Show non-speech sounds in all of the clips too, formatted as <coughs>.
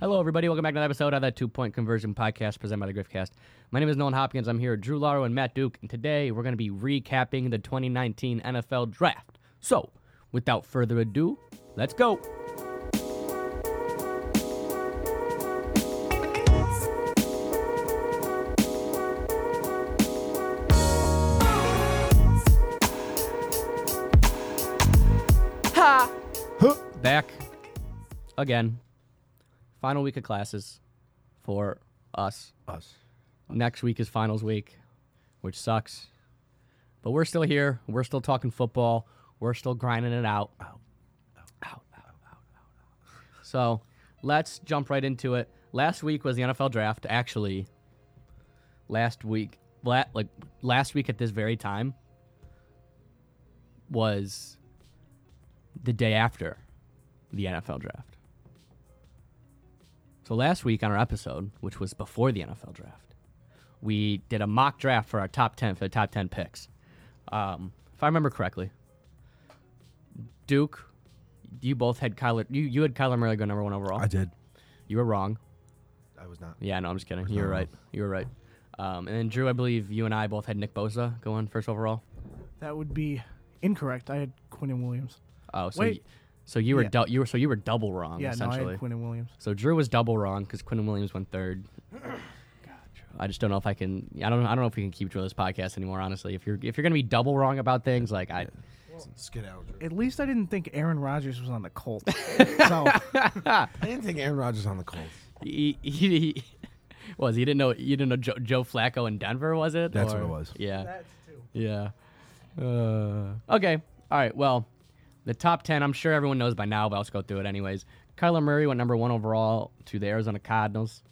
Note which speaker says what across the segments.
Speaker 1: Hello, everybody. Welcome back to another episode of that Two Point Conversion Podcast presented by the Griffcast. My name is Nolan Hopkins. I'm here with Drew Laro and Matt Duke, and today we're going to be recapping the 2019 NFL Draft. So, without further ado, let's go. Ha! Back again. Final week of classes for us.
Speaker 2: Us.
Speaker 1: Next week is finals week, which sucks. But we're still here. We're still talking football. We're still grinding it out. Out, out, out, out, out. So let's jump right into it. Last week was the NFL draft. Actually, last week, la- like last week at this very time, was the day after the NFL draft. So last week on our episode, which was before the NFL draft, we did a mock draft for our top 10 for the top 10 picks. Um, if I remember correctly, Duke, you both had Kyler. You, you had Kyler Murray go number one overall.
Speaker 2: I did.
Speaker 1: you were wrong.
Speaker 2: I was not.
Speaker 1: Yeah, no, I'm just kidding. You were right. You were right. Um, and then Drew, I believe you and I both had Nick Bosa going first overall.
Speaker 3: That would be incorrect. I had Quinnen Williams.
Speaker 1: Oh, so
Speaker 3: Wait.
Speaker 1: You, so you were
Speaker 3: Yeah.
Speaker 1: dou- you were so you were double wrong
Speaker 3: yeah, no, I
Speaker 1: essentially.
Speaker 3: had Quinn Williams.
Speaker 1: So Drew was double wrong because Quinnen Williams went third. I just don't know if I can. I don't. I don't know if we can keep Drew this podcast anymore. Honestly, if you're if you're gonna be double wrong about things, like I,
Speaker 2: Skedaddle.
Speaker 3: At least I didn't think Aaron Rodgers was on the Colts. <laughs> so
Speaker 2: I didn't think Aaron Rodgers on the Colts.
Speaker 1: he, he, he was he didn't know you didn't know Joe, Joe Flacco in Denver was it?
Speaker 2: That's what it was.
Speaker 1: Yeah.
Speaker 3: that's two.
Speaker 1: Yeah. Uh, okay. All right. Well, the top 10, I'm sure everyone knows by now, but I'll just go through it anyways. Kyler Murray went number one overall to the Arizona Cardinals.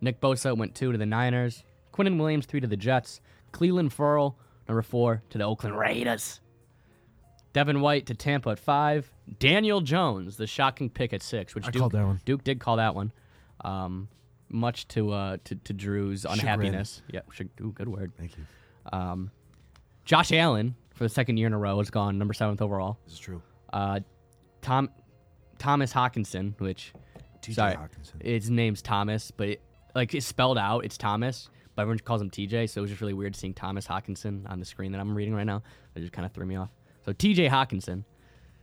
Speaker 1: Nick Bosa went two to the Niners. Quinnen Williams, three to the Jets. Clelin Ferrell, number four to the Oakland Raiders. Devin White to Tampa at five. Daniel Jones, the shocking pick at six, which
Speaker 2: I
Speaker 1: Duke,
Speaker 2: called that one.
Speaker 1: Duke did call that one. Um, much to uh to, to Drew's unhappiness. Yeah, should, ooh, good word.
Speaker 2: Thank you.
Speaker 1: Um, Josh Allen for the second year in a row has gone number seventh overall.
Speaker 2: This is true.
Speaker 1: Uh, Tom Thomas Hockenson, which
Speaker 2: TJ
Speaker 1: sorry,
Speaker 2: Hockenson.
Speaker 1: his name's Thomas, but it, like it's spelled out, it's Thomas, but everyone calls him TJ. So it was just really weird seeing Thomas Hockenson on the screen that I'm reading right now. It just kind of threw me off. So TJ Hockenson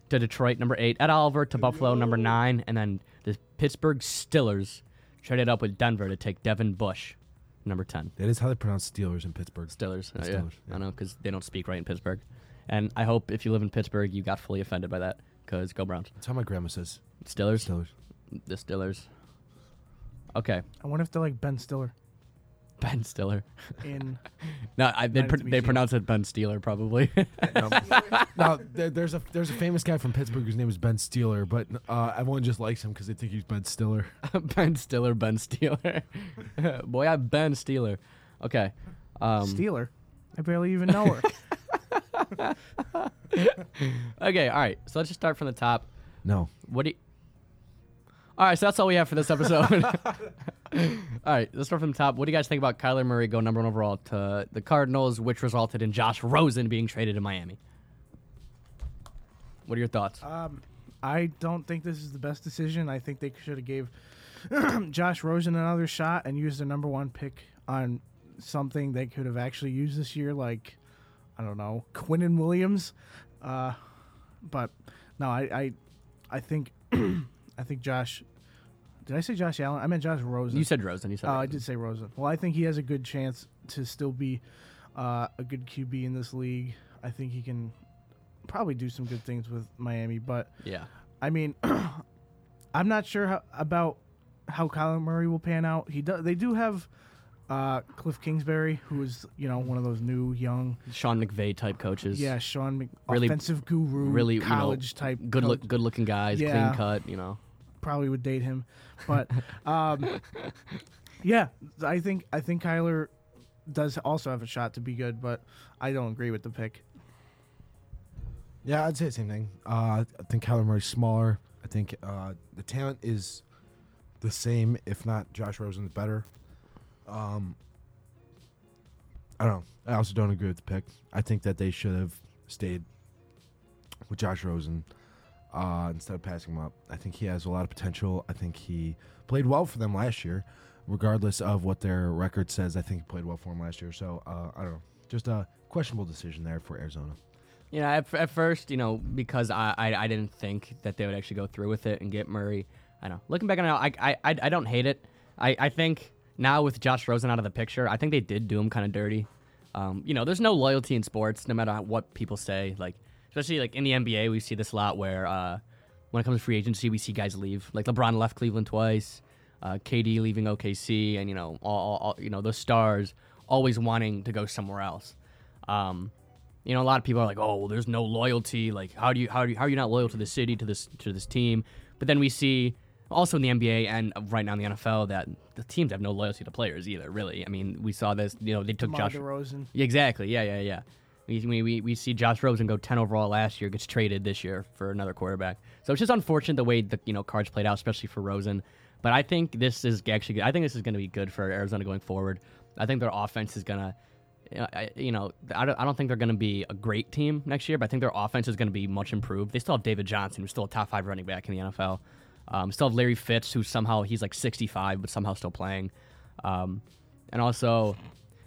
Speaker 1: to Detroit, number eight. Ed Oliver to Buffalo, number nine, and then the Pittsburgh Steelers traded up with Denver to take Devin Bush, number ten.
Speaker 2: That is how they pronounce Steelers in Pittsburgh.
Speaker 1: Steelers. Uh,
Speaker 2: The
Speaker 1: yeah,
Speaker 2: Steelers,
Speaker 1: I know because they don't speak right in Pittsburgh, and I hope if you live in Pittsburgh, you got fully offended by that. Because go Browns.
Speaker 2: That's how my grandma says
Speaker 1: Steelers.
Speaker 2: Steelers.
Speaker 1: The Steelers. Okay,
Speaker 3: I wonder if they're like Ben Stiller
Speaker 1: Ben Stiller.
Speaker 3: in. <laughs>
Speaker 1: No, I, they pr- they pronounce it Ben Steeler probably. <laughs>
Speaker 2: no, no, there, there's a there's a famous guy from Pittsburgh whose name is Ben Steeler, but uh, everyone just likes him because they think he's Ben Stiller. <laughs>
Speaker 1: ben Stiller. Ben Steeler. Boy, I'm Ben Steeler. Okay. Um,
Speaker 3: Steeler. I barely even know her.
Speaker 1: okay. All right. So let's just start from the top.
Speaker 2: No,
Speaker 1: What do you? All right, so that's all we have for this episode. <laughs> all right, let's start from the top. What do you guys think about Kyler Murray go number one overall to the Cardinals, which resulted in Josh Rosen being traded to Miami? What are your thoughts?
Speaker 3: Um, I don't think this is the best decision. I think they should have gave <clears throat> Josh Rosen another shot and used the number one pick on something they could have actually used this year, like I don't know, Quinnen Williams. Uh, but no, I I, I think <clears throat> I think Josh. Did I say Josh Allen? I meant Josh Rosen.
Speaker 1: you said Rosen. You said.
Speaker 3: Oh, I did say Rosen. Well, I think he has a good chance to still be uh, a good QB in this league. I think he can probably do some good things with Miami, but
Speaker 1: Yeah.
Speaker 3: I mean, <clears throat> I'm not sure how, about how Kyler Murray will pan out. He do, they do have uh, Cliff Kingsbury, who is you know one of those new young,
Speaker 1: Sean McVay type coaches.
Speaker 3: yeah, Sean Mc,
Speaker 1: Really-
Speaker 3: offensive guru,
Speaker 1: Really,
Speaker 3: college
Speaker 1: you know,
Speaker 3: type,
Speaker 1: good look, good looking guys,
Speaker 3: Yeah.
Speaker 1: clean cut. You know.
Speaker 3: probably would date him. But <laughs> um, yeah, I think I think Kyler does also have a shot to be good, but I don't agree with the pick.
Speaker 2: Yeah, I'd say the same thing. Uh, I think Kyler Murray's smaller. I think uh, the talent is the same, if not Josh Rosen's better. Um, I don't know. I also don't agree with the pick. I think that they should have stayed with Josh Rosen. uh, instead of passing him up. I think he has a lot of potential. I think he played well for them last year, regardless of what their record says. I think he played well for them last year. So uh, I don't know, just a questionable decision there for Arizona.
Speaker 1: Yeah, at, at first, you know, because I, I I didn't think that they would actually go through with it and get Murray. I don't know. Looking back on it, I I, I don't hate it. I, I think now with Josh Rosen out of the picture, I think they did do him kind of dirty. Um, you know, there's no loyalty in sports, no matter what people say. Like, especially like in the NBA, we see this a lot where uh, when it comes to free agency, we see guys leave. Like LeBron left Cleveland twice, uh, KD leaving OKC, and you know, all, all, you know, those stars always wanting to go somewhere else. Um, you know, a lot of people are like, "Oh, well, there's no loyalty. Like, how do you how do you, how are you not loyal to the city to this to this team?" But then we see also in the NBA and right now in the NFL that the teams have no loyalty to players either. Really, I mean, we saw this. You know, they took
Speaker 3: DeMar
Speaker 1: Josh.
Speaker 3: DeRozan.
Speaker 1: Exactly. Yeah, yeah, yeah. We, we, we, see Josh Rosen go 10 overall last year, gets traded this year for another quarterback. So it's just unfortunate the way the you know cards played out, especially for Rosen. But I think this is actually I think this is going to be good for Arizona going forward. I think their offense is going uh, to you know, I don't, I don't think they're going to be a great team next year, but I think their offense is going to be much improved. They still have David Johnson, who's still a top five running back in the NFL. Um, still have Larry Fitz, who somehow he's like 65, but somehow still playing. Um, and also,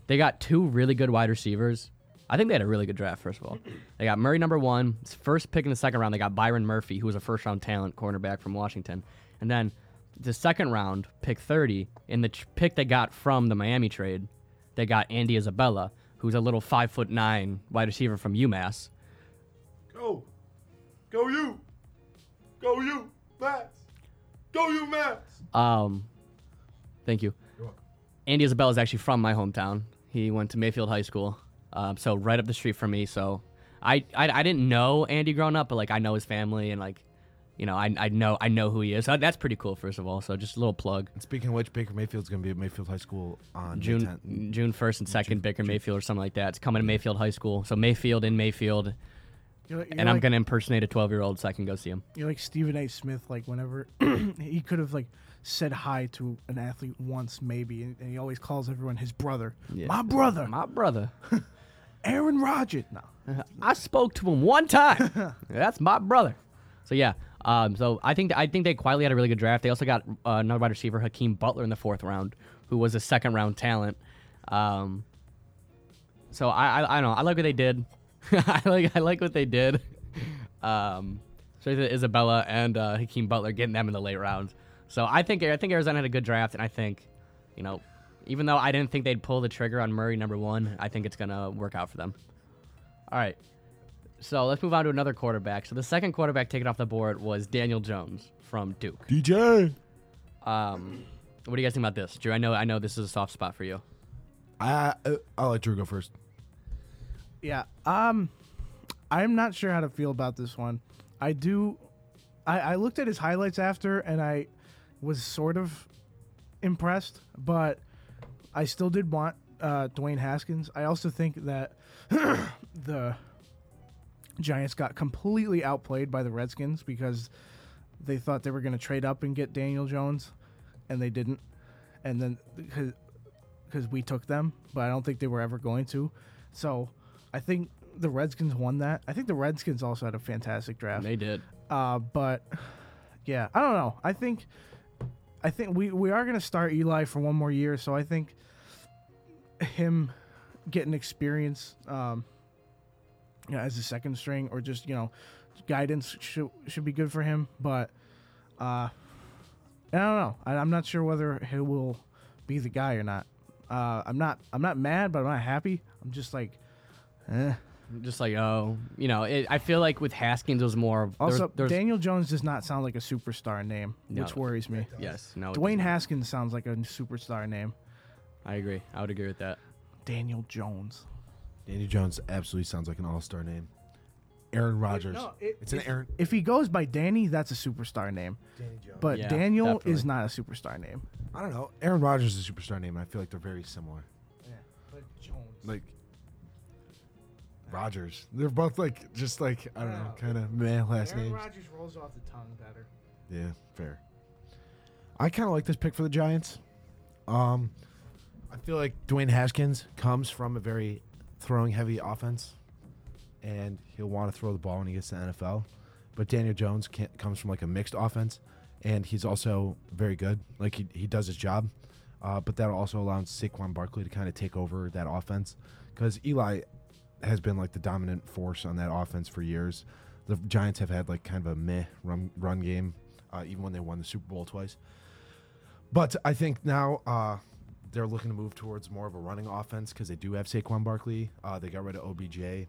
Speaker 1: they got two really good wide receivers. I think they had a really good draft. First of all, they got Murray number one, first pick in the second round. They got Byron Murphy, who was a first round talent cornerback from Washington, and then the second round pick 30 in the tr- pick they got from the Miami trade. They got Andy Isabella, who's a little five foot nine wide receiver from UMass.
Speaker 2: Go, go you, go you, Max, go you, Max.
Speaker 1: Um, thank you.
Speaker 2: You're.
Speaker 1: Andy Isabella is actually from my hometown. He went to Mayfield High School, um, so right up the street from me. So I, I I didn't know Andy growing up, but like I know his family and like, you know, I, I know I know who he is. So that's pretty cool. First of all, so just a little plug.
Speaker 2: And speaking of which, Baker Mayfield's going to be at Mayfield High School on May
Speaker 1: June
Speaker 2: 10th.
Speaker 1: June first and second, Baker Mayfield or something like that. It's coming to Mayfield High School. So Mayfield in Mayfield,
Speaker 3: You're, like- you're
Speaker 1: and I'm
Speaker 3: like,
Speaker 1: gonna impersonate a 12 year old so I can go see him.
Speaker 3: You're like Stephen A. Smith. Like whenever <clears throat> he could have like said hi to an athlete once, maybe, and, and he always calls everyone his brother.
Speaker 1: Yeah.
Speaker 3: My brother,
Speaker 1: My brother. <laughs>
Speaker 3: Aaron Rodgers. No, <laughs>
Speaker 1: I spoke to him one time. <laughs> That's my brother. So yeah. Um, so I think I think they quietly had a really good draft. They also got uh, another wide receiver, Hakeem Butler, in the fourth round, who was a second round talent. Um, so I, I I don't know. I like what they did. <laughs> I like I like what they did. Um, especially Isabella and uh, Hakeem Butler getting them in the late rounds. So I think I think Arizona had a good draft, and I think, you know, even though I didn't think they'd pull the trigger on Murray number one, I think it's gonna work out for them. All right. So let's move on to another quarterback. So the second quarterback taken off the board was Daniel Jones from Duke.
Speaker 2: DJ.
Speaker 1: Um, what do you guys think about this, Drew? I know I know this is a soft spot for you.
Speaker 2: I, I'll let Drew go first.
Speaker 3: Yeah. Um, I'm not sure how to feel about this one. I do. I, I looked at his highlights after, and I was sort of impressed, but I still did want uh, Dwayne Haskins. I also think that <coughs> the Giants got completely outplayed by the Redskins because they thought they were going to trade up and get Daniel Jones, and they didn't. And then because we took them, but I don't think they were ever going to. So I think the Redskins won that. I think the Redskins also had a fantastic draft.
Speaker 1: They did.
Speaker 3: Uh, but yeah, I don't know. I think I think we we are gonna start Eli for one more year, so I think him getting experience, um, you know, as a second string or just you know guidance should should be good for him. But uh, I don't know. I, I'm not sure whether he will be the guy or not. Uh, I'm not. I'm not mad, but I'm not happy. I'm just like, eh.
Speaker 1: Just like oh, you know, it, I feel like with Haskins it was more. of-
Speaker 3: Also,
Speaker 1: there was-
Speaker 3: Daniel Jones does not sound like a superstar name, which worries me.
Speaker 1: Yes, no. it
Speaker 3: Dwayne
Speaker 1: does not.
Speaker 3: Haskins sounds like a superstar name.
Speaker 1: I agree. I would agree with that.
Speaker 3: Daniel Jones.
Speaker 2: Danny Jones absolutely sounds like an all-star name. Aaron Rodgers.
Speaker 3: no, it-
Speaker 2: it's an
Speaker 3: if-
Speaker 2: Aaron.
Speaker 3: If he goes by Danny, that's a superstar name.
Speaker 2: Danny Jones.
Speaker 3: But
Speaker 1: Yeah,
Speaker 3: Daniel
Speaker 1: definitely.
Speaker 3: is not a superstar name.
Speaker 2: I don't know. Aaron Rodgers is a superstar name. and I feel like they're very similar.
Speaker 3: Yeah, but Jones.
Speaker 2: Like Rodgers. They're both like just like I don't know, kind of meh last names.
Speaker 3: Rodgers rolls off the tongue better.
Speaker 2: Yeah, fair. I kind of like this pick for the Giants. Um, I feel like Dwayne Haskins comes from a very throwing heavy offense, and he'll want to throw the ball when he gets to the NFL. but Daniel Jones can comes from like a mixed offense, and he's also very good. Like he, he does his job, uh, but that also allows Saquon Barkley to kind of take over that offense because Eli has been like the dominant force on that offense for years. The Giants have had like kind of a meh run run game, uh, even when they won the Super Bowl twice. But I think now uh, they're looking to move towards more of a running offense because they do have Saquon Barkley. Uh, they got rid of OBJ.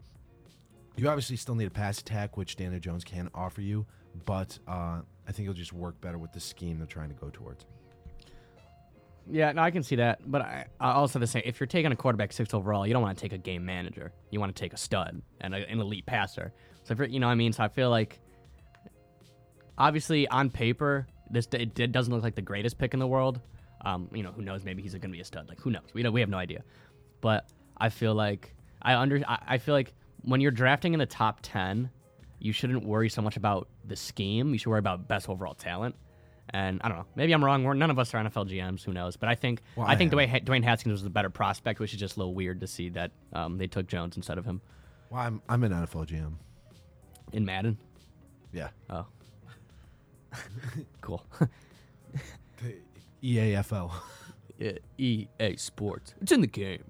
Speaker 2: You obviously still need a pass attack, which Daniel Jones can offer you, but uh, I think it'll just work better with the scheme they're trying to go towards.
Speaker 1: Yeah, no, I can see that. But I, I also the same. If you're taking a quarterback six overall, you don't want to take a game manager. You want to take a stud and a, an elite passer. So if you know what I mean. So I feel like, obviously on paper, this it, it doesn't look like the greatest pick in the world. Um, you know, who knows? Maybe he's going to be a stud. Like who knows? We know we have no idea. But I feel like I under I, I feel like when you're drafting in the top ten, you shouldn't worry so much about the scheme. You should worry about best overall talent. And I don't know. Maybe I'm wrong. We're, none of us are NFL GMs. Who knows? But I think
Speaker 2: Well,
Speaker 1: I,
Speaker 2: I
Speaker 1: think
Speaker 2: am.
Speaker 1: Dwayne, Dwayne Haskins was the better prospect, which is just a little weird to see that um, they took Jones instead of him
Speaker 2: Well, I'm I'm an NFL GM.
Speaker 1: in Madden.
Speaker 2: Yeah.
Speaker 1: Oh, <laughs> cool.
Speaker 2: E EAFL.
Speaker 1: Yeah, <laughs> EA Sports. It's in the game.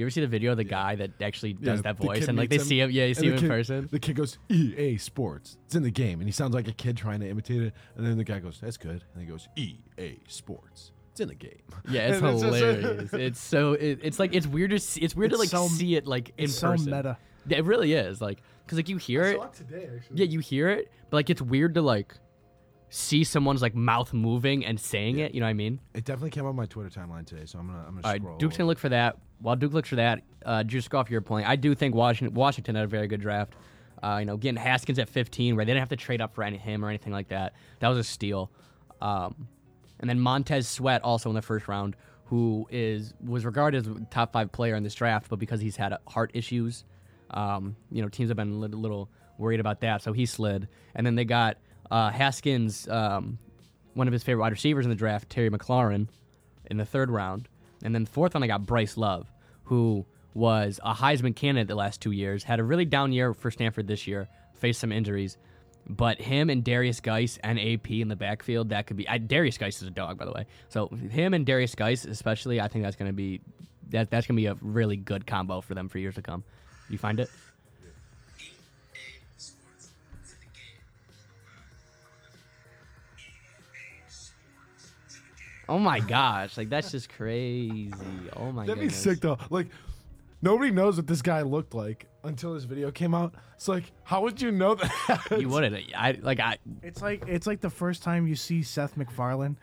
Speaker 1: You ever see the video of the guy that actually does that voice and like they see him? Yeah, you see him in person.
Speaker 2: The kid goes EA Sports. It's in the game, and he sounds like a kid trying to imitate it. And then the guy goes, "That's good." And he goes, EA Sports. It's in the game.
Speaker 1: Yeah, <laughs> it's
Speaker 2: And just-
Speaker 1: hilarious. it's so it, it's like it's weird to see. It's weird to like
Speaker 3: It's so-
Speaker 1: see it like in
Speaker 3: it's so
Speaker 1: person.
Speaker 3: meta.
Speaker 1: Yeah, it really is. Like because like you hear it.
Speaker 2: today, actually.
Speaker 1: Yeah, you hear it, but like it's weird to like see someone's like mouth moving and saying it. You know what I mean?
Speaker 2: It definitely came on my Twitter timeline today, so I'm gonna I'm gonna
Speaker 1: All right. Duke's gonna look for that. While Duke looks for that, uh, just go off your point. I do think Washington Washington had a very good draft. Uh, you know, getting Haskins at 15, where they didn't have to trade up for any, him or anything like that. That was a steal. Um, and then Montez Sweat also in the first round, who is was regarded as a top five player in this draft, but because he's had heart issues, um, you know, teams have been a little, little worried about that, so he slid. And then they got uh, Haskins, um, one of his favorite wide receivers in the draft, Terry McLaurin, in the third round. And then fourth one, I got Bryce Love, who was a Heisman candidate the last two years, had a really down year for Stanford this year, faced some injuries. But him and Derrius Guice and AP in the backfield, that could be. I, Derrius Guice is a dog, by the way. So him and Derrius Guice, especially, I think that's going to be that that's going to be a really good combo for them for years to come. You find it? Oh my gosh! Like that's just crazy. Oh my
Speaker 2: That'd be sick though. Like nobody knows what this guy looked like until this video came out. It's like, how would you know that?
Speaker 1: You wouldn't. I like I.
Speaker 3: It's like it's like the first time you see Seth MacFarlane,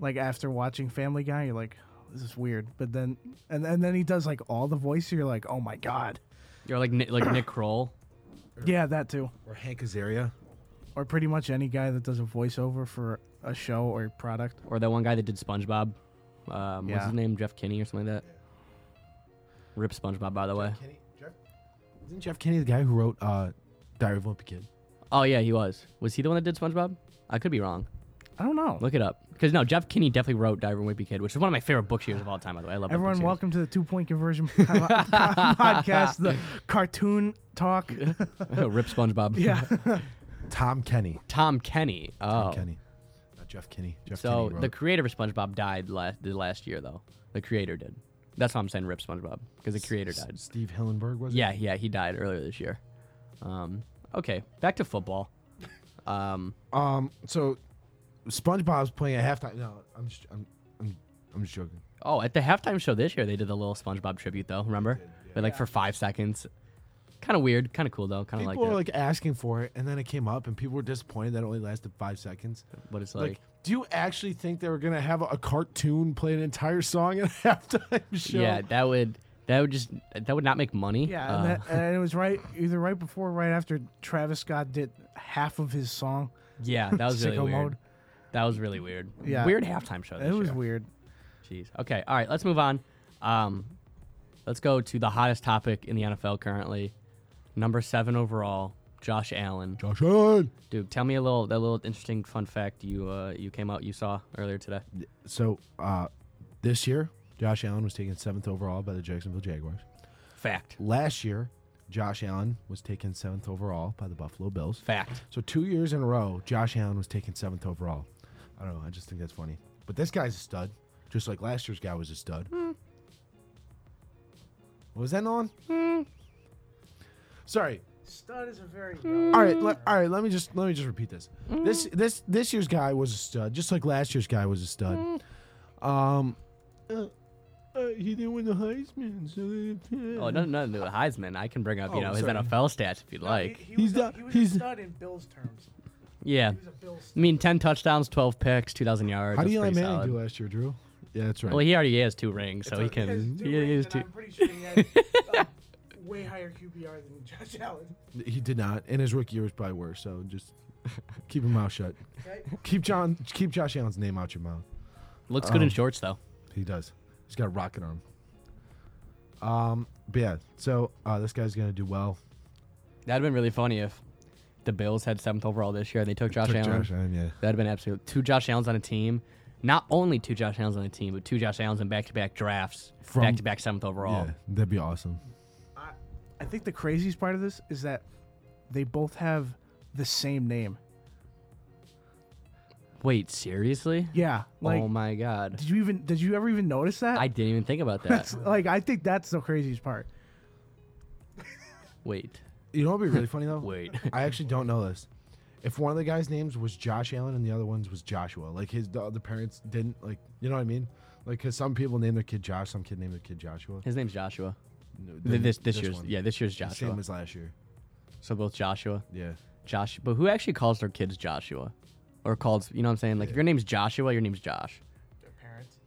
Speaker 3: like after watching Family Guy, you're like, this is weird. But then and and then he does like all the voices. You're like, oh my god.
Speaker 1: You're like like Nick <clears throat> Kroll.
Speaker 3: Yeah, that too.
Speaker 2: or Hank Azaria.
Speaker 3: Or pretty much any guy that does a voiceover for a show or a product.
Speaker 1: or that one guy that did SpongeBob. Um, What's
Speaker 3: Yeah.
Speaker 1: his name? Jeff Kinney or something like that. Rip SpongeBob, by the way.
Speaker 2: Kenny, Jeff, isn't Jeff Kenny the guy who wrote uh, Diary of a Wimpy Kid?
Speaker 1: Oh yeah, he was. Was he the one that did SpongeBob? I could be wrong.
Speaker 3: I don't know.
Speaker 1: Look it up. Because no, Jeff Kinney definitely wrote Diary of a Wimpy Kid, which is one of my favorite book series of all time. By the way, I love that
Speaker 3: Everyone,
Speaker 1: book series.
Speaker 3: welcome to the Two Point Conversion <laughs> <laughs> podcast, the cartoon talk. <laughs>
Speaker 1: Rip SpongeBob.
Speaker 3: yeah.
Speaker 2: Tom Kenny.
Speaker 1: Tom Kenny. Oh.
Speaker 2: Tom Kenny. Not Jeff Kinney. Jeff
Speaker 1: So
Speaker 2: Kenny
Speaker 1: the creator of SpongeBob died last the last year though. The creator did. That's why I'm saying Rip SpongeBob because the creator
Speaker 2: S-
Speaker 1: died.
Speaker 2: Steve Hillenburg was it?
Speaker 1: Yeah, yeah, he died earlier this year. Um, okay, back to football. Um,
Speaker 2: Um. So, SpongeBob's playing at halftime. No, I'm just, I'm, I'm, I'm just joking.
Speaker 1: oh, at the halftime show this year, they did the little SpongeBob tribute though. Remember? But like for five seconds. Kind of weird. Kind of cool though. Kind of like
Speaker 2: People were
Speaker 1: it.
Speaker 2: like asking for it, and then it came up, and people were disappointed that it only lasted five seconds.
Speaker 1: what it's
Speaker 2: Like,
Speaker 1: like.
Speaker 2: do you actually think they were gonna have a, a cartoon play an entire song at a halftime show?
Speaker 1: yeah, that would that would just that would not make money.
Speaker 3: Yeah,
Speaker 1: Uh,
Speaker 3: and, that, <laughs> and it was right either right before or right after Travis Scott did half of his song.
Speaker 1: yeah, that <laughs> was really
Speaker 3: Sicko
Speaker 1: weird.
Speaker 3: mode.
Speaker 1: That was really weird.
Speaker 3: Yeah.
Speaker 1: weird halftime show. This
Speaker 3: It was
Speaker 1: year.
Speaker 3: weird.
Speaker 1: Jeez. Okay. All right. Let's move on. Um, let's go to the hottest topic in the NFL currently. Number seven overall, Josh Allen.
Speaker 2: Josh Allen.
Speaker 1: Dude, tell me a little that little interesting fun fact you uh, you came out you saw earlier today.
Speaker 2: So, uh, this year, Josh Allen was taken seventh overall by the Jacksonville Jaguars.
Speaker 1: Fact.
Speaker 2: Last year, Josh Allen was taken seventh overall by the Buffalo Bills.
Speaker 1: Fact.
Speaker 2: So two years in a row, Josh Allen was taken seventh overall. I don't know. I just think that's funny. But this guy's a stud, just like last year's guy was a stud. What was that, Nolan? Sorry.
Speaker 3: Stud is a very.
Speaker 2: All right, le- all right. Let me just let me just repeat this. This this this year's guy was a stud, just like last year's guy was a stud. Um, uh, uh, he didn't win the Heisman, so they-
Speaker 1: Oh, nothing, nothing to do with Heisman. I can bring up, you
Speaker 2: Oh,
Speaker 1: know, his
Speaker 2: sorry.
Speaker 1: NFL stats if you'd like.
Speaker 3: he, he
Speaker 2: He's
Speaker 3: was, a,
Speaker 2: not-
Speaker 3: he was
Speaker 2: he's-
Speaker 3: a stud in Bills terms.
Speaker 1: yeah.
Speaker 3: He was a Bills.
Speaker 1: I mean, 10 touchdowns, 12 picks, 2,000 yards.
Speaker 2: How do
Speaker 1: that's
Speaker 2: Eli
Speaker 1: pretty
Speaker 2: Manning
Speaker 1: solid.
Speaker 2: do last year, Drew? Yeah, that's right.
Speaker 1: Well, he already has two rings, so
Speaker 2: It's
Speaker 1: he
Speaker 2: a-
Speaker 3: He has
Speaker 1: can.
Speaker 3: two
Speaker 1: He,
Speaker 3: rings,
Speaker 1: has
Speaker 3: and
Speaker 1: two.
Speaker 3: I'm pretty sure he had a <laughs> way higher QBR than <laughs> Josh Allen.
Speaker 2: he did not, and his rookie year was probably worse. So just <laughs> keep your mouth shut.
Speaker 3: Okay?
Speaker 2: Keep John, keep Josh Allen's name out your mouth.
Speaker 1: Looks good in
Speaker 2: Um,
Speaker 1: shorts, though.
Speaker 2: He does. He's got a rocket arm. Um, but yeah, so uh, this guy's gonna do well.
Speaker 1: That'd have been really funny if the Bills had seventh overall this year and they took Josh
Speaker 2: Took
Speaker 1: Allen.
Speaker 2: Josh Allen, yeah.
Speaker 1: That'd have been absolute. Two Josh Allens on a team. Not only two Josh Allens on a team, but two Josh Allens in back to back drafts, back to back seventh overall.
Speaker 2: Yeah, that'd be awesome.
Speaker 3: I, I think the craziest part of this is that they both have the same name.
Speaker 1: Wait, seriously?
Speaker 3: Yeah. Oh like,
Speaker 1: oh my god.
Speaker 3: did you even did you ever even notice that?
Speaker 1: I didn't even think about <laughs> that.
Speaker 3: That's like I think that's the craziest part.
Speaker 1: Wait.
Speaker 2: You know what'd be really funny though? <laughs>
Speaker 1: Wait.
Speaker 2: I actually don't know this. If one of the guys' names was Josh Allen and the other one's was Joshua, like his the other parents didn't like, you know what I mean? Like, cause some people name their kid Josh, some kid name their kid Joshua.
Speaker 1: His name's Joshua.
Speaker 2: No,
Speaker 1: Th- this this year's
Speaker 2: one.
Speaker 1: yeah, this year's
Speaker 2: The
Speaker 1: Joshua.
Speaker 2: Same as last year.
Speaker 1: so both Joshua.
Speaker 2: Yeah.
Speaker 1: Josh but who actually calls their kids Joshua? Or calls you know what I'm saying? Like if your name's Joshua, your name's Josh.
Speaker 3: Their parents.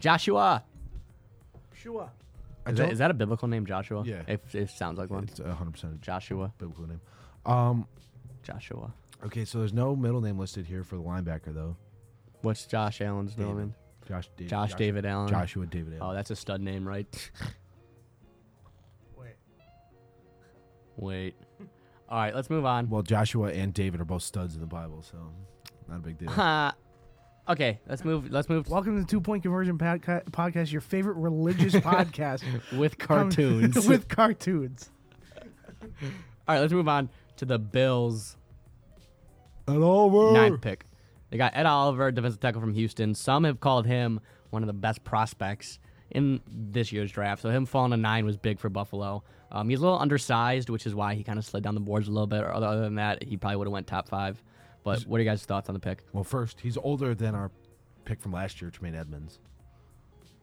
Speaker 1: Joshua.
Speaker 3: Sure.
Speaker 2: I
Speaker 1: Is that, that a biblical name, Joshua?
Speaker 2: Yeah.
Speaker 1: If it sounds like one.
Speaker 2: It's a hundred percent
Speaker 1: Joshua.
Speaker 2: biblical name. Um.
Speaker 1: Joshua.
Speaker 2: Okay, so there's no middle name listed here for the linebacker though.
Speaker 1: What's Josh Allen's middle name?
Speaker 2: Josh. David,
Speaker 1: Josh David Allen.
Speaker 2: Joshua David
Speaker 1: Oh, that's a stud name, right? <laughs>
Speaker 3: Wait.
Speaker 1: All right, let's move on.
Speaker 2: well, Joshua and David are both studs in the Bible, so not a big deal.
Speaker 1: Ha. <laughs> okay, let's move. Let's move
Speaker 3: Welcome to the Two Point Conversion Podca- Podcast, your favorite religious <laughs> podcast
Speaker 1: with <laughs> cartoons.
Speaker 3: with cartoons.
Speaker 1: All right, let's move on to the Bills
Speaker 2: And over.
Speaker 1: ninth pick. They got Ed Oliver, defensive tackle from Houston. Some have called him one of the best prospects in this year's draft. So him falling to nine was big for Buffalo. Um, he's a little undersized, which is why he kind of slid down the boards a little bit. Other, other than that, he probably would have went top five. But what are you guys' thoughts on the pick?
Speaker 2: Well, first, he's older than our pick from last year, Tremaine Edmunds.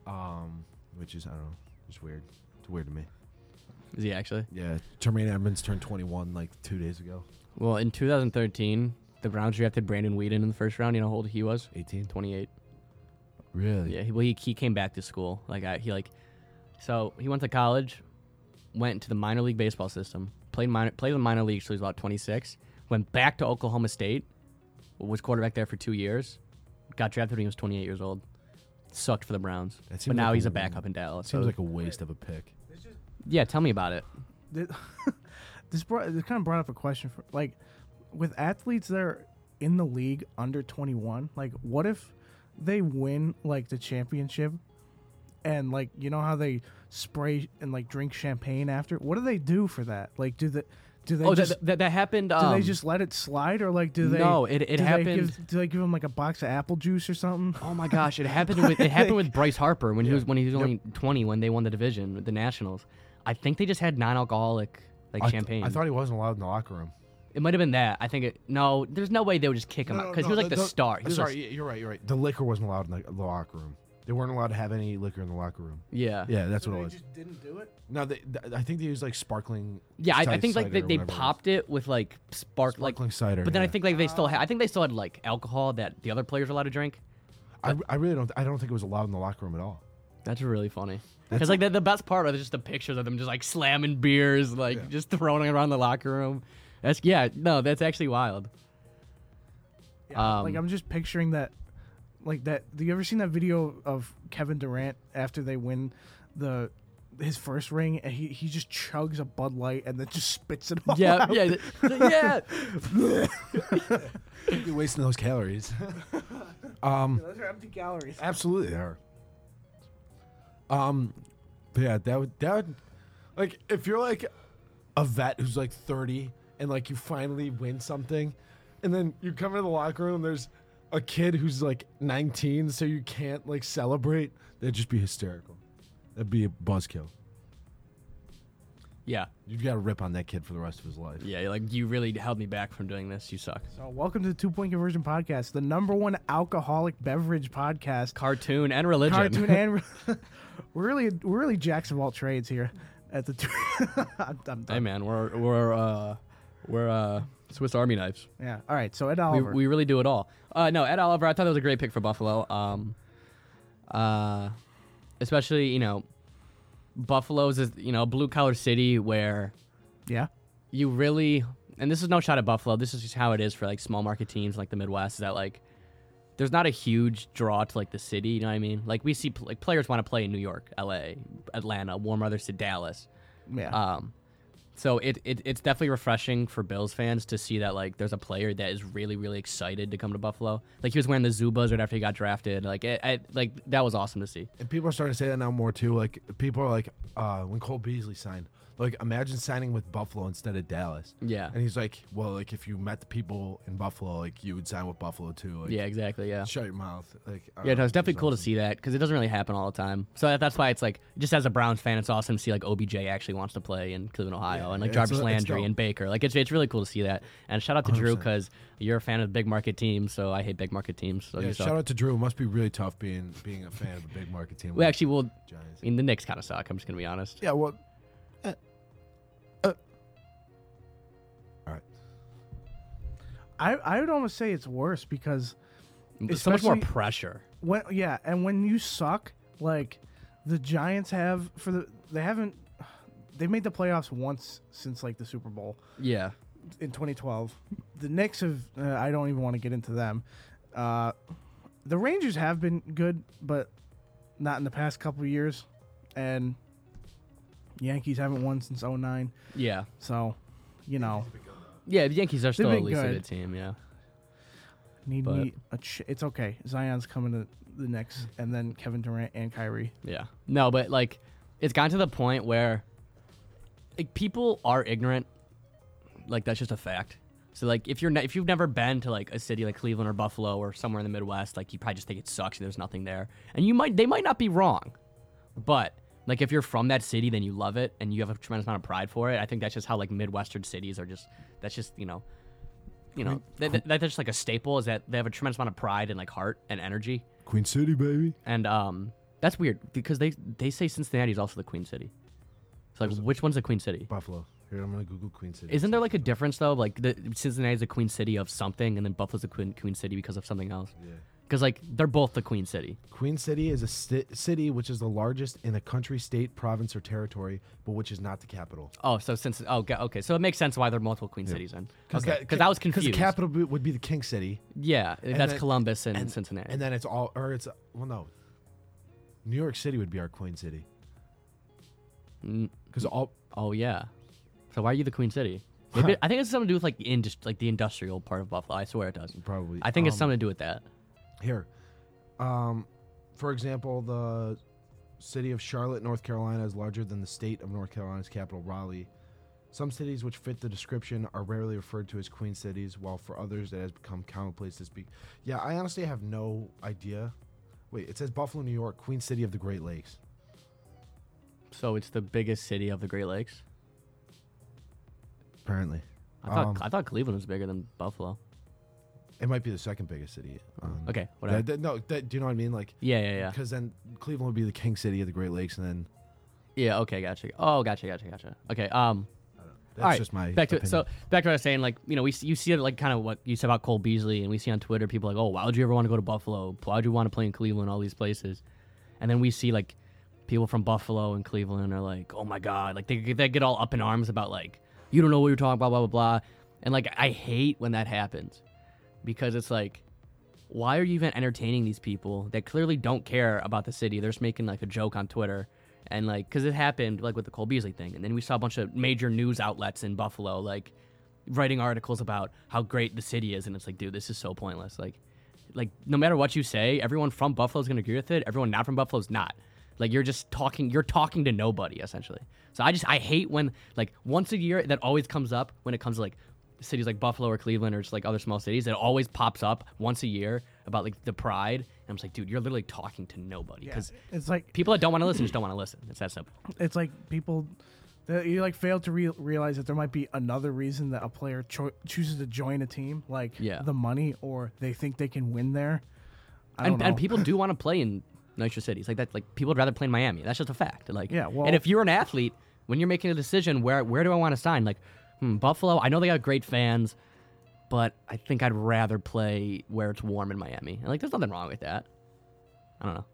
Speaker 2: Um, which is I don't know, it's weird. It's weird to me.
Speaker 1: Is he actually?
Speaker 2: Yeah, Tremaine Edmunds turned 21 like two days ago.
Speaker 1: Well, in 2013, the Browns drafted Brandon Weeden in the first round. You know how old he was?
Speaker 2: 18.
Speaker 1: 28.
Speaker 2: Really?
Speaker 1: Yeah, he, well, he, he came back to school. Like I, he like, so he went to college, went to the minor league baseball system, played minor played in the minor league, so he's about 26. Went back to Oklahoma State, was quarterback there for two years, got drafted when he was 28 years old. Sucked for the Browns, but
Speaker 2: seems
Speaker 1: now
Speaker 2: like
Speaker 1: he's
Speaker 2: a-
Speaker 1: a backup in Dallas.
Speaker 2: Seems
Speaker 1: so-
Speaker 2: like a waste of a pick.
Speaker 1: yeah, tell me about it.
Speaker 3: Th- <laughs> this brought this kind of brought up a question for like with athletes that are in the league under 21 like what if they win like the championship and like you know how they spray and like drink champagne after what do they do for that like do they do they
Speaker 1: oh,
Speaker 3: just
Speaker 1: that, that, that happened.
Speaker 3: do
Speaker 1: Um,
Speaker 3: they just let it slide or like do they
Speaker 1: no, it- it
Speaker 3: do
Speaker 1: happened-
Speaker 3: they give, do they give them like a box of apple juice or something
Speaker 1: Oh my gosh, it happened with it happened with <laughs> Bryce Harper when he was when he was only 20 when they won the division with the Nationals. I think they just had non-alcoholic like
Speaker 2: I th-
Speaker 1: champagne.
Speaker 2: I thought he wasn't allowed in the locker room.
Speaker 1: It might have been that. I think it. No, there's no way they would just kick him out because he was like the, star. He was
Speaker 2: sorry, y- you're right. You're right. The liquor wasn't allowed in the, the locker room. They weren't allowed to have any liquor in the locker room.
Speaker 1: Yeah.
Speaker 2: Yeah, that's
Speaker 3: so
Speaker 2: what it
Speaker 3: they
Speaker 2: was.
Speaker 3: just didn't do it
Speaker 2: No, they, th- I think they used like sparkling.
Speaker 1: Yeah, I, I think like they, they
Speaker 2: whatever it was.
Speaker 1: popped it with like spark like.
Speaker 2: sparkling cider.
Speaker 1: But then I
Speaker 2: yeah.
Speaker 1: think like they still oh. had. I think they still had like alcohol that the other players were allowed to drink.
Speaker 2: I, I really don't. I don't think it was allowed in the locker room at all.
Speaker 1: That's really funny. Because like the, the best part are just the pictures of them just like slamming beers, like
Speaker 2: Yeah.
Speaker 1: just throwing it around the locker room. That's yeah, no, that's actually wild.
Speaker 3: Yeah, like
Speaker 1: Um,
Speaker 3: I'm just picturing that, like that. Do you ever seen that video of Kevin Durant after they win the his first ring, and he he just chugs a Bud Light and then just spits it <laughs> all
Speaker 1: Yeah,
Speaker 3: out?
Speaker 1: yeah, th- yeah. <laughs>
Speaker 2: You're wasting those calories. <laughs> um,
Speaker 3: Those are empty calories.
Speaker 2: absolutely they are. Um, but yeah, that would that would like if you're like a vet who's like 30 and like you finally win something and then you come into the locker room and there's a kid who's like 19 so you can't like celebrate that'd just be hysterical that'd be a buzzkill
Speaker 1: Yeah.
Speaker 2: you've got to rip on that kid for the rest of his life
Speaker 1: Yeah, like you really held me back from doing this. You suck.
Speaker 3: So, welcome to the Two Point Conversion Podcast, the number one alcoholic beverage podcast.
Speaker 1: Cartoon and religion.
Speaker 3: Cartoon and <laughs> <laughs> we're really we're really jacks of all trades here at the. Two <laughs> I'm, I'm
Speaker 1: hey man, we're we're uh we're uh Swiss Army knives.
Speaker 3: Yeah. All right. So Ed
Speaker 1: We,
Speaker 3: Oliver.
Speaker 1: we really do it all. Uh, no, Ed Oliver. I thought that was a great pick for Buffalo. Um, uh, especially you know, Buffalo's is you know a blue collar city where
Speaker 3: yeah.
Speaker 1: you really and this is no shot at Buffalo. This is just how it is for like small market teams like the Midwest. Is that like there's not a huge draw to like the city. You know what I mean? Like we see pl- like players want to play in New York, L.A., Atlanta, warm weather to Dallas.
Speaker 3: Yeah.
Speaker 1: Um, so it, it it's definitely refreshing for Bills fans to see that like there's a player that is really really excited to come to Buffalo. Like he was wearing the Zubaz right after he got drafted. Like it, it like that was awesome to see.
Speaker 2: and people are starting to say that now more too like people are like uh when cole beasley signed like imagine signing with buffalo instead of dallas
Speaker 1: Yeah.
Speaker 2: and he's like well like if you met the people in buffalo like you would sign with buffalo too like
Speaker 1: Yeah, exactly. Yeah.
Speaker 2: shut your mouth like I
Speaker 1: Yeah, no, it's definitely cool to see that because it doesn't really happen all the time. So that, that's why it's like, just as a Browns fan, it's awesome to see like OBJ actually wants to play in Cleveland, Ohio,
Speaker 2: Yeah,
Speaker 1: and like
Speaker 2: it's-
Speaker 1: Jarvis Landry and Baker. Like it's it's really cool to see that. And shout out to Drew
Speaker 2: 100%.
Speaker 1: because you're a fan of the big market teams, so I hate big market teams. So
Speaker 2: yeah,
Speaker 1: suck.
Speaker 2: shout out to Drew. It must be really tough being being a fan of a big market team.
Speaker 1: We actually will.
Speaker 2: Giants.
Speaker 1: I mean, the Knicks kind of suck. I'm just gonna be honest.
Speaker 2: Yeah, well,
Speaker 3: I I would almost say it's worse because
Speaker 1: There's so much more pressure.
Speaker 3: when yeah, and when you suck, like the Giants have for the they haven't they made the playoffs once since like the Super Bowl
Speaker 1: Yeah.
Speaker 3: in 2012. The Knicks have uh, I don't even want to get into them. Uh, the Rangers have been good, but not in the past couple years, and Yankees haven't won since 09.
Speaker 1: Yeah.
Speaker 3: So, you know,
Speaker 1: Yeah. The Yankees are still
Speaker 3: been
Speaker 1: at least a
Speaker 3: good.
Speaker 1: good team. Yeah.
Speaker 3: need
Speaker 1: But-
Speaker 3: me a ch- it's okay. Zion's coming to the Knicks, and then Kevin Durant and Kyrie.
Speaker 1: Yeah. No, but like it's gotten to the point where like people are ignorant. Like that's just a fact. So like if you're ne- if you've never been to like a city like Cleveland or Buffalo or somewhere in the Midwest, like you probably just think it sucks. And there's nothing there, and you might they might not be wrong, but like if you're from that city, then you love it and you have a tremendous amount of pride for it. I think that's just how like Midwestern cities are just that's just you know. You know, that, that- that's just like a staple is that they have a tremendous amount of pride and like heart and energy.
Speaker 2: Queen City, baby.
Speaker 1: And um, that's weird because they they say Cincinnati is also the Queen City. So like, which one's the Queen City?
Speaker 2: Buffalo. Here, I'm gonna Google Queen City.
Speaker 1: Isn't there like a difference though? Like the Cincinnati is a Queen City of something, and then Buffalo's a Queen Queen City because of something else.
Speaker 2: Yeah.
Speaker 1: Because like they're both the Queen City.
Speaker 2: Queen City is a city which is the largest in a country, state, province, or territory, but which is not the capital.
Speaker 1: Oh, so since oh okay, so it makes sense why there are multiple Queen cities then. Okay, because
Speaker 2: that-
Speaker 1: I was confused.
Speaker 2: Because the capital would be the King City,
Speaker 1: yeah, that's
Speaker 2: then-
Speaker 1: Columbus and,
Speaker 2: and
Speaker 1: Cincinnati.
Speaker 2: and then it's all, or it's well, no. New York City would be our Queen City
Speaker 1: Mm,
Speaker 2: because all
Speaker 1: oh yeah. So why are you the Queen City? Maybe, <laughs> I think it's something to do with like the indus- like the industrial part of Buffalo. I swear it does.
Speaker 2: probably.
Speaker 1: I think it's
Speaker 2: um,
Speaker 1: something to do with that.
Speaker 2: Here, um, for example, the city of Charlotte, North Carolina, is larger than the state of North Carolina's capital, Raleigh. Some cities which fit the description are rarely referred to as queen cities, while for others it has become commonplace to speak. Yeah, I honestly have no idea. Wait, it says Buffalo, New York, Queen City of the Great Lakes.
Speaker 1: So it's the biggest city of the Great Lakes.
Speaker 2: Apparently,
Speaker 1: I thought
Speaker 2: Um,
Speaker 1: I thought Cleveland was bigger than Buffalo.
Speaker 2: It might be the second biggest city. Um,
Speaker 1: Okay, whatever.
Speaker 2: that- that- no, that, do you know what I mean? Like,
Speaker 1: Yeah, yeah, yeah.
Speaker 2: because then Cleveland would be the king city of the Great Lakes, and then
Speaker 1: Yeah, okay, gotcha. Oh, gotcha, gotcha, gotcha. Okay, um,
Speaker 2: that's
Speaker 1: all right,
Speaker 2: just my
Speaker 1: back to it. So
Speaker 2: opinion.
Speaker 1: back to what I was saying, like you know, we see, you see like kind of what you said about Cole Beasley, and we see on Twitter people like, oh, why would you ever want to go to Buffalo? Why would you want to play in Cleveland? All these places, and then we see like people from Buffalo and Cleveland are like, oh my god, like they they get all up in arms about like you don't know what you're talking about, blah blah blah, and like I hate when that happens because it's like. Why are you even entertaining these people that clearly don't care about the city? They're just making like a joke on Twitter and like because it happened like with the Cole Beasley thing, and then we saw a bunch of major news outlets in Buffalo like writing articles about how great the city is, and it's like, dude, this is so pointless. Like, like no matter what you say, everyone from Buffalo is gonna agree with it. Everyone not from Buffalo is not. Like you're just talking. You're talking to nobody essentially. So I just I hate when like once a year that always comes up when it comes to like cities like Buffalo or Cleveland or just like other small cities. It always pops up once a year about like the pride. And I'm just like, dude, you're literally talking to nobody because
Speaker 3: It's like
Speaker 1: people that don't want to listen just don't want to listen. It's that simple.
Speaker 3: it's like people that you like fail to re- realize that there might be another reason that a player cho- chooses to join a team, like
Speaker 1: Yeah.
Speaker 3: the money, or they think they can win there. I
Speaker 1: and,
Speaker 3: don't know.
Speaker 1: and people do <laughs> want to play in nicer cities like that. Like people would rather play in Miami. That's just a fact. Like
Speaker 3: Yeah, well-
Speaker 1: and if you're an athlete, when you're making a decision, where where do I want to sign? Like hmm, Buffalo. I know they got great fans, but I think I'd rather play where it's warm in Miami. And like, there's nothing wrong with that. I don't know.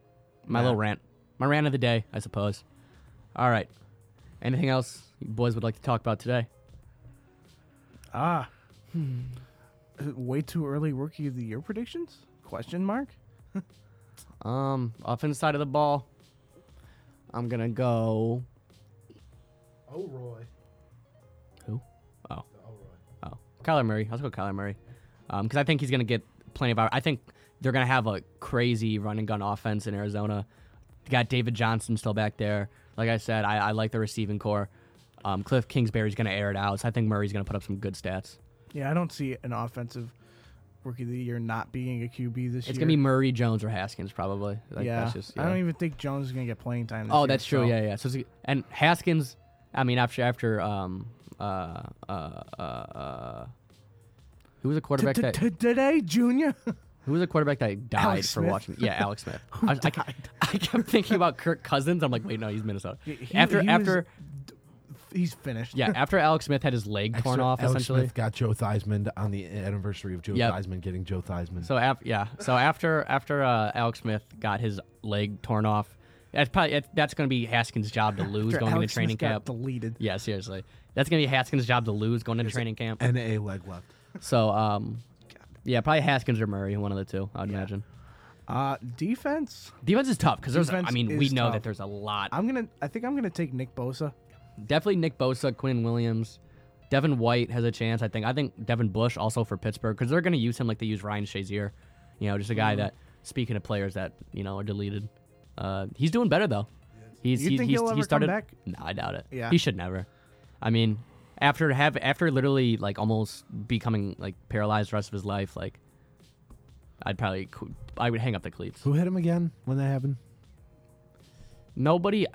Speaker 1: My
Speaker 3: Nah.
Speaker 1: little rant. My rant of the day, I suppose. All right. Anything else you boys would like to talk about today?
Speaker 3: ah, Uh, way too early rookie of the year predictions? Question mark. <laughs>
Speaker 1: Um, offensive side of the ball. I'm gonna go.
Speaker 2: Oh, Roy.
Speaker 1: Kyler Murray. Let's go Kyler Murray, because I think he's gonna get plenty of. I think they're gonna have a crazy run and gun offense in Arizona. Got David Johnson still back there. Like I said, I, I like the receiving core. Um, Cliff Kingsbury's gonna air it out, so I think Murray's gonna put up some good stats.
Speaker 3: Yeah, I don't see an offensive rookie of the year not being a QB this year.
Speaker 1: It's gonna be Murray, Jones, or Haskins probably. Like,
Speaker 3: yeah.
Speaker 1: that's just,
Speaker 3: I don't even think Jones is gonna get playing time. This
Speaker 1: Oh,
Speaker 3: year,
Speaker 1: that's true.
Speaker 3: so-
Speaker 1: Yeah, yeah. So it's- and Haskins, I mean, after after um uh uh uh, who was a <laughs> quarterback that
Speaker 3: Today, Junior.
Speaker 1: Who was a quarterback that died
Speaker 3: Alex
Speaker 1: for
Speaker 3: Smith.
Speaker 1: watching? Yeah, Alex Smith. <laughs> I, I, kept, <laughs> I kept thinking about Kirk Cousins. I'm like, wait, no, he's Minnesota.
Speaker 3: He- he-
Speaker 1: after
Speaker 3: was-
Speaker 1: after
Speaker 3: He's finished.
Speaker 1: yeah, after Alex Smith had his leg torn
Speaker 2: Extra-
Speaker 1: off,
Speaker 2: Alex
Speaker 1: essentially.
Speaker 2: Smith got Joe Theismann on the anniversary of Joe
Speaker 1: Yep.
Speaker 2: Theismann getting Joe Theismann.
Speaker 1: So after yeah, so after after uh, Alex Smith got his leg torn off, that's probably that's going to be Haskins' job to lose
Speaker 3: After
Speaker 1: going
Speaker 3: Alex
Speaker 1: into training
Speaker 3: Smith got
Speaker 1: camp.
Speaker 3: deleted.
Speaker 1: Yeah, seriously, that's going to be Haskins' job to lose going into training camp.
Speaker 2: and a leg left.
Speaker 1: So um, yeah, probably Haskins or Murray, one of the two, I'd
Speaker 3: Yeah.
Speaker 1: imagine.
Speaker 3: Uh, defense.
Speaker 1: Defense is tough because there's. I
Speaker 3: Defense
Speaker 1: mean, we
Speaker 3: is
Speaker 1: know
Speaker 3: tough.
Speaker 1: that there's a lot.
Speaker 3: I'm gonna. I think I'm gonna take Nick Bosa.
Speaker 1: Definitely Nick Bosa, Quinn Williams, Devin White has a chance. I think. I think Devin Bush also for Pittsburgh because they're going to use him like they use Ryan Shazier. You know, just a guy that. Speaking of players that you know are deleted, uh, he's doing better though. He's
Speaker 3: You
Speaker 1: he's,
Speaker 3: think
Speaker 1: he's
Speaker 3: he'll
Speaker 1: he
Speaker 3: ever come
Speaker 1: started.
Speaker 3: back?
Speaker 1: No, I doubt it.
Speaker 3: Yeah.
Speaker 1: he should never. I mean, after have after literally like almost becoming like paralyzed the rest of his life, like I'd probably I would hang up the cleats.
Speaker 2: Who hit him again when that happened?
Speaker 1: nobody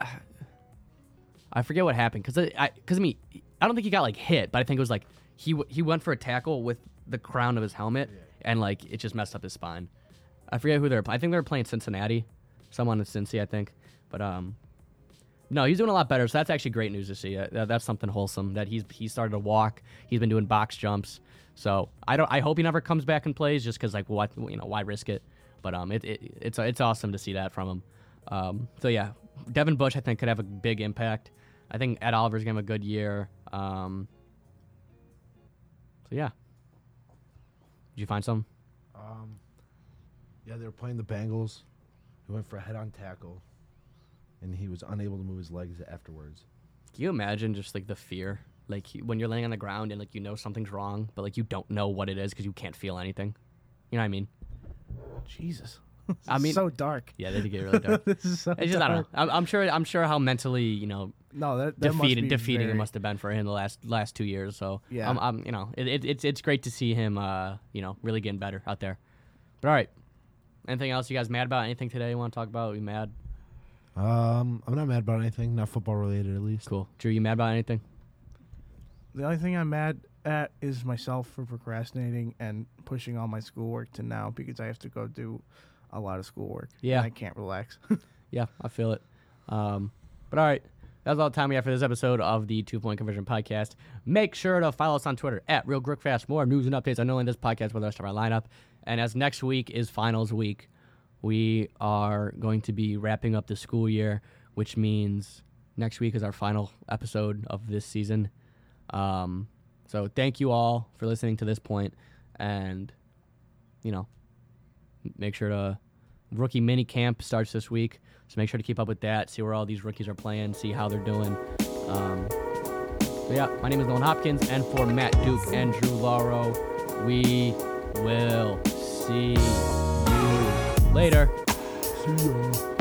Speaker 1: i forget what happened because i because I, mean i don't think he got like hit but i think it was like he he went for a tackle with the crown of his helmet and like it just messed up his spine i forget who they're i think they were playing cincinnati someone in cincy i think but um no he's doing a lot better so that's actually great news to see. Uh, that, that's something wholesome that he's he started to walk he's been doing box jumps. So i don't i hope he never comes back and plays just because like what you know why risk it? But um it, it it's it's awesome to see that from him. Um so yeah devin bush i think could have a big impact. I think ed oliver's gonna have a good year um so yeah. Did you find some?
Speaker 2: Um, yeah, they were playing the Bengals. He went for a head-on tackle, and he was unable to move his legs afterwards.
Speaker 1: Can you imagine just like the fear, like when you're laying on the ground and like you know something's wrong, but like you don't know what it is because you can't feel anything. You know what I mean?
Speaker 3: Jesus. <laughs>
Speaker 1: I mean,
Speaker 3: so dark.
Speaker 1: yeah, they did get really dark. <laughs>
Speaker 3: this is so
Speaker 1: It's just I don't
Speaker 3: dark.
Speaker 1: know. I'm, I'm sure. I'm sure how mentally you know
Speaker 3: No, that, that must
Speaker 1: defeated
Speaker 3: be
Speaker 1: defeating it must have been for him the last last two years. So
Speaker 3: Yeah.
Speaker 1: I'm, I'm you know it, it, it's it's great to see him uh you know really getting better out there. But all right, anything else you guys mad about? Anything today you want to talk about? You mad?
Speaker 2: Um, I'm not mad about anything, not football related at least.
Speaker 1: Cool. Drew, you mad about anything?
Speaker 3: The only thing I'm mad at is myself for procrastinating and pushing all my schoolwork to now because I have to go do a lot of schoolwork. and
Speaker 1: Yeah.
Speaker 3: I can't relax. <laughs>
Speaker 1: Yeah, I feel it. Um, but all right, that's all the time we have for this episode of the Two Point Conversion Podcast. Make sure to follow us on Twitter at Real Grickfast. More news and updates on not only this podcast, but the rest of our lineup. And as next week is finals week, we are going to be wrapping up the school year, which means next week is our final episode of this season. Um, so thank you all for listening to this point, and you know, make sure to rookie mini camp starts this week. So make sure to keep up with that, see where all these rookies are playing, see how they're doing. Um, so yeah, my name is Nolan Hopkins, and for Matt Duke and Drew Lauro, we will see later.
Speaker 2: See ya.